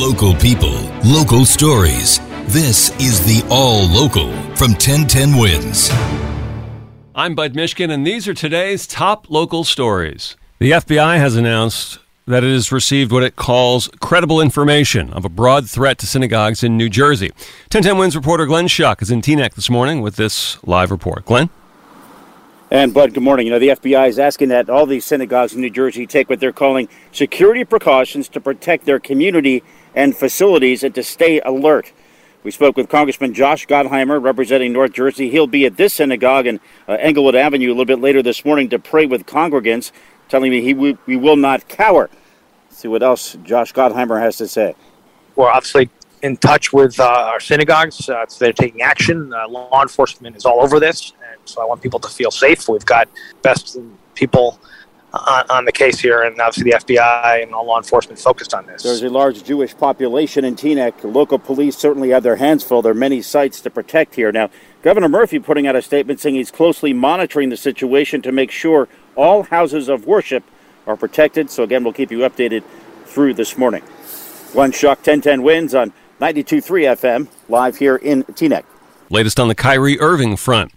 Local people, local stories. This is the All Local from 1010 Wins. I'm Bud Mishkin, and these are today's top local stories. The FBI has announced that it has received what it calls credible information of a broad threat to synagogues in New Jersey. 1010 Wins reporter Glenn Schuck is in Teaneck this morning with this live report. Glenn? And Bud, good morning. You know, the FBI is asking that all these synagogues in New Jersey take what they're calling security precautions to protect their community and facilities and to stay alert. We spoke with Congressman Josh Gottheimer representing North Jersey. He'll be at this synagogue in uh, Englewood Avenue a little bit later this morning to pray with congregants, telling me he w- we will not cower. Let's see what else Josh Gottheimer has to say. We're obviously in touch with uh, our synagogues. Uh, they're taking action. Uh, law enforcement is all over this, and so I want people to feel safe. We've got best people on, on, the case here, and obviously the FBI and all law enforcement focused on this. There's a large Jewish population in Teaneck. Local police certainly have their hands full. There are many sites to protect here. Now, Governor Murphy putting out a statement saying he's closely monitoring the situation to make sure all houses of worship are protected. So, again, we'll keep you updated through this morning. Glenn Schuck, 1010 wins on 92.3 FM, live here in Teaneck. Latest on the Kyrie Irving front.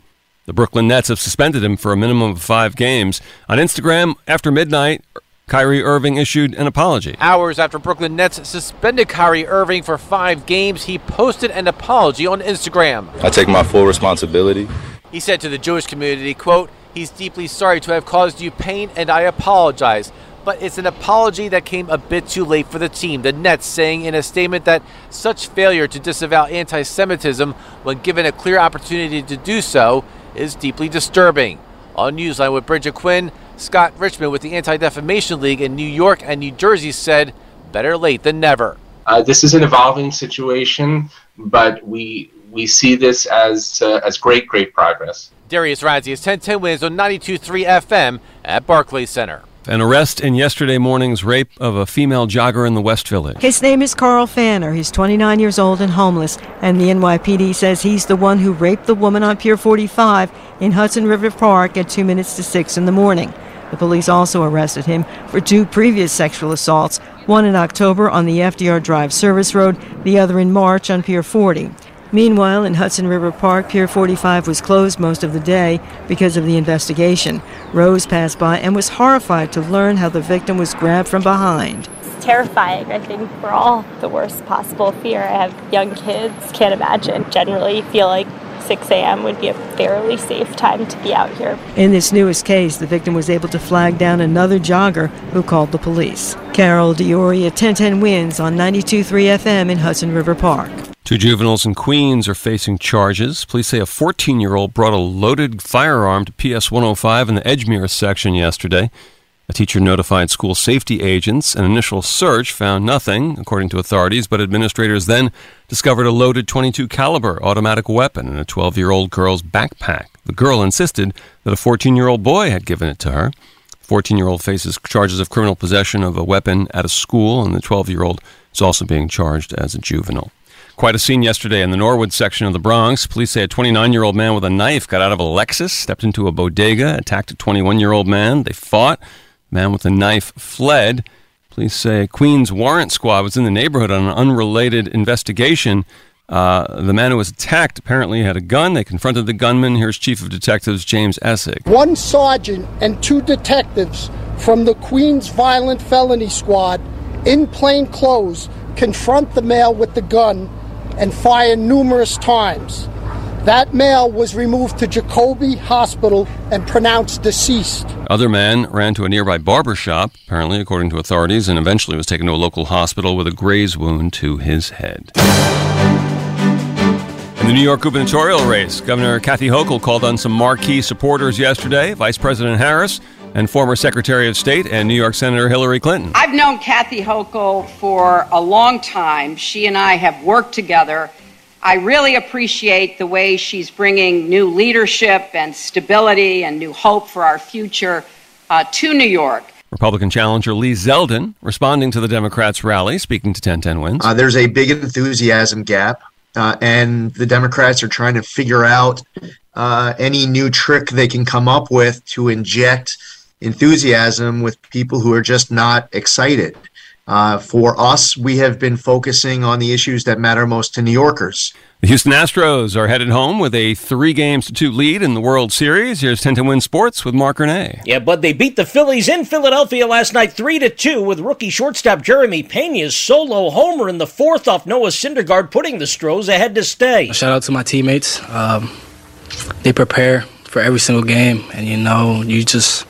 The Brooklyn Nets have suspended him for a minimum of five games. On Instagram, after midnight, Kyrie Irving issued an apology. Hours after Brooklyn Nets suspended Kyrie Irving for five games, he posted an apology on Instagram. I take my full responsibility. He said to the Jewish community, quote, He's deeply sorry to have caused you pain and I apologize. But it's an apology that came a bit too late for the team. The Nets saying in a statement that such failure to disavow anti Semitism when given a clear opportunity to do so is deeply disturbing. On Newsline with Bridget Quinn, Scott Richman with the Anti Defamation League in New York and New Jersey said, better late than never. Uh, this is an evolving situation, but we we see this as uh, as great, great progress. Darius Radzi is 1010 wins on 92.3 FM at Barclays Center. An arrest in yesterday morning's rape of a female jogger in the West Village. His name is Carl Fanfan. He's 29 years old and homeless, and the NYPD says he's the one who raped the woman on Pier 45 in Hudson River Park at 2 minutes to 6 in the morning. The police also arrested him for two previous sexual assaults, one in October on the FDR Drive service road, the other in March on Pier 40. Meanwhile, in Hudson River Park, Pier 45 was closed most of the day because of the investigation. Rose passed by and was horrified to learn how the victim was grabbed from behind. It's terrifying. I think we're all the worst possible fear. I have young kids, can't imagine. Generally, feel like 6 a.m. would be a fairly safe time to be out here. In this newest case, the victim was able to flag down another jogger who called the police. Carol D'Auria at 1010 Wins on 92.3 FM in Hudson River Park. Two juveniles in Queens are facing charges. Police say a 14 year old brought a loaded firearm to PS 105 in the Edgemere section yesterday. A teacher notified school safety agents. An initial search found nothing, according to authorities, but administrators then discovered a loaded 22 caliber automatic weapon in a 12 year old girl's backpack. The girl insisted that a 14 year old boy had given it to her. 14 year old faces charges of criminal possession of a weapon at a school, and the 12 year old is also being charged as a juvenile. Quite a scene yesterday in the Norwood section of the Bronx. Police say a 29 year old man with a knife got out of a Lexus, stepped into a bodega, attacked a 21 year old man. They fought. Man with the knife fled. Police say a Queens warrant squad was in the neighborhood on an unrelated investigation. Uh, the man who was attacked apparently had a gun. They confronted the gunman. Here's Chief of Detectives James Essig. One sergeant and two detectives from the Queens Violent Felony Squad in plain clothes confront the male with the gun and fired numerous times. That male was removed to Jacobi Hospital and pronounced deceased. Other man ran to a nearby barber shop, apparently, according to authorities, and eventually was taken to a local hospital with a graze wound to his head. In the New York gubernatorial race, Governor Kathy Hochul called on some marquee supporters yesterday. Vice President Harris and former Secretary of State and New York Senator Hillary Clinton. I've known Kathy Hochul for a long time. She and I have worked together. I really appreciate the way she's bringing new leadership and stability and new hope for our future uh, to New York. Republican challenger Lee Zeldin responding to the Democrats' rally, speaking to 1010 Wins. Uh, there's a big enthusiasm gap, uh, and the Democrats are trying to figure out uh, any new trick they can come up with to inject enthusiasm with people who are just not excited. Uh, for us, we have been focusing on the issues that matter most to New Yorkers. The Houston Astros are headed home with a three games to two lead in the World Series. Here's 1010 Wins sports with Mark Renee. Yeah, but they beat the Phillies in Philadelphia last night 3 to 2 with rookie shortstop Jeremy Pena's solo homer in the fourth off Noah Syndergaard, putting the Stros ahead to stay. Shout out to my teammates. Um, they prepare for every single game, and you know, you just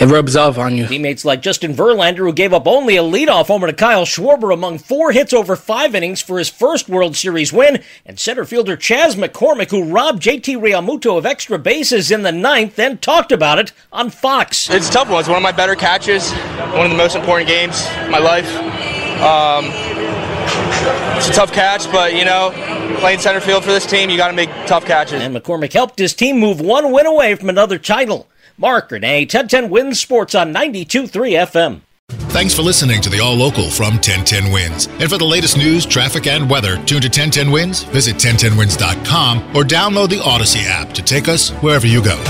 it rubs off on you. Teammates like Justin Verlander, who gave up only a leadoff homer to Kyle Schwarber among four hits over five innings for his first World Series win, and center fielder Chas McCormick, who robbed JT Realmuto of extra bases in the ninth, then talked about it on Fox. It's a tough one. It's one of my better catches, one of the most important games of my life. Um, it's a tough catch, but you know, playing center field for this team, you got to make tough catches. And McCormick helped his team move one win away from another title. Mark Renee, 1010 Wins Sports on 92.3 FM. Thanks for listening to the All Local from 1010 Wins. And for the latest news, traffic, and weather, tune to 1010 Wins, visit 1010wins.com, or download the Audacy app to take us wherever you go.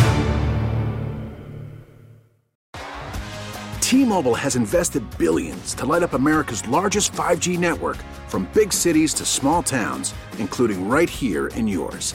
T-Mobile has invested billions to light up America's largest 5G network from big cities to small towns, including right here in yours.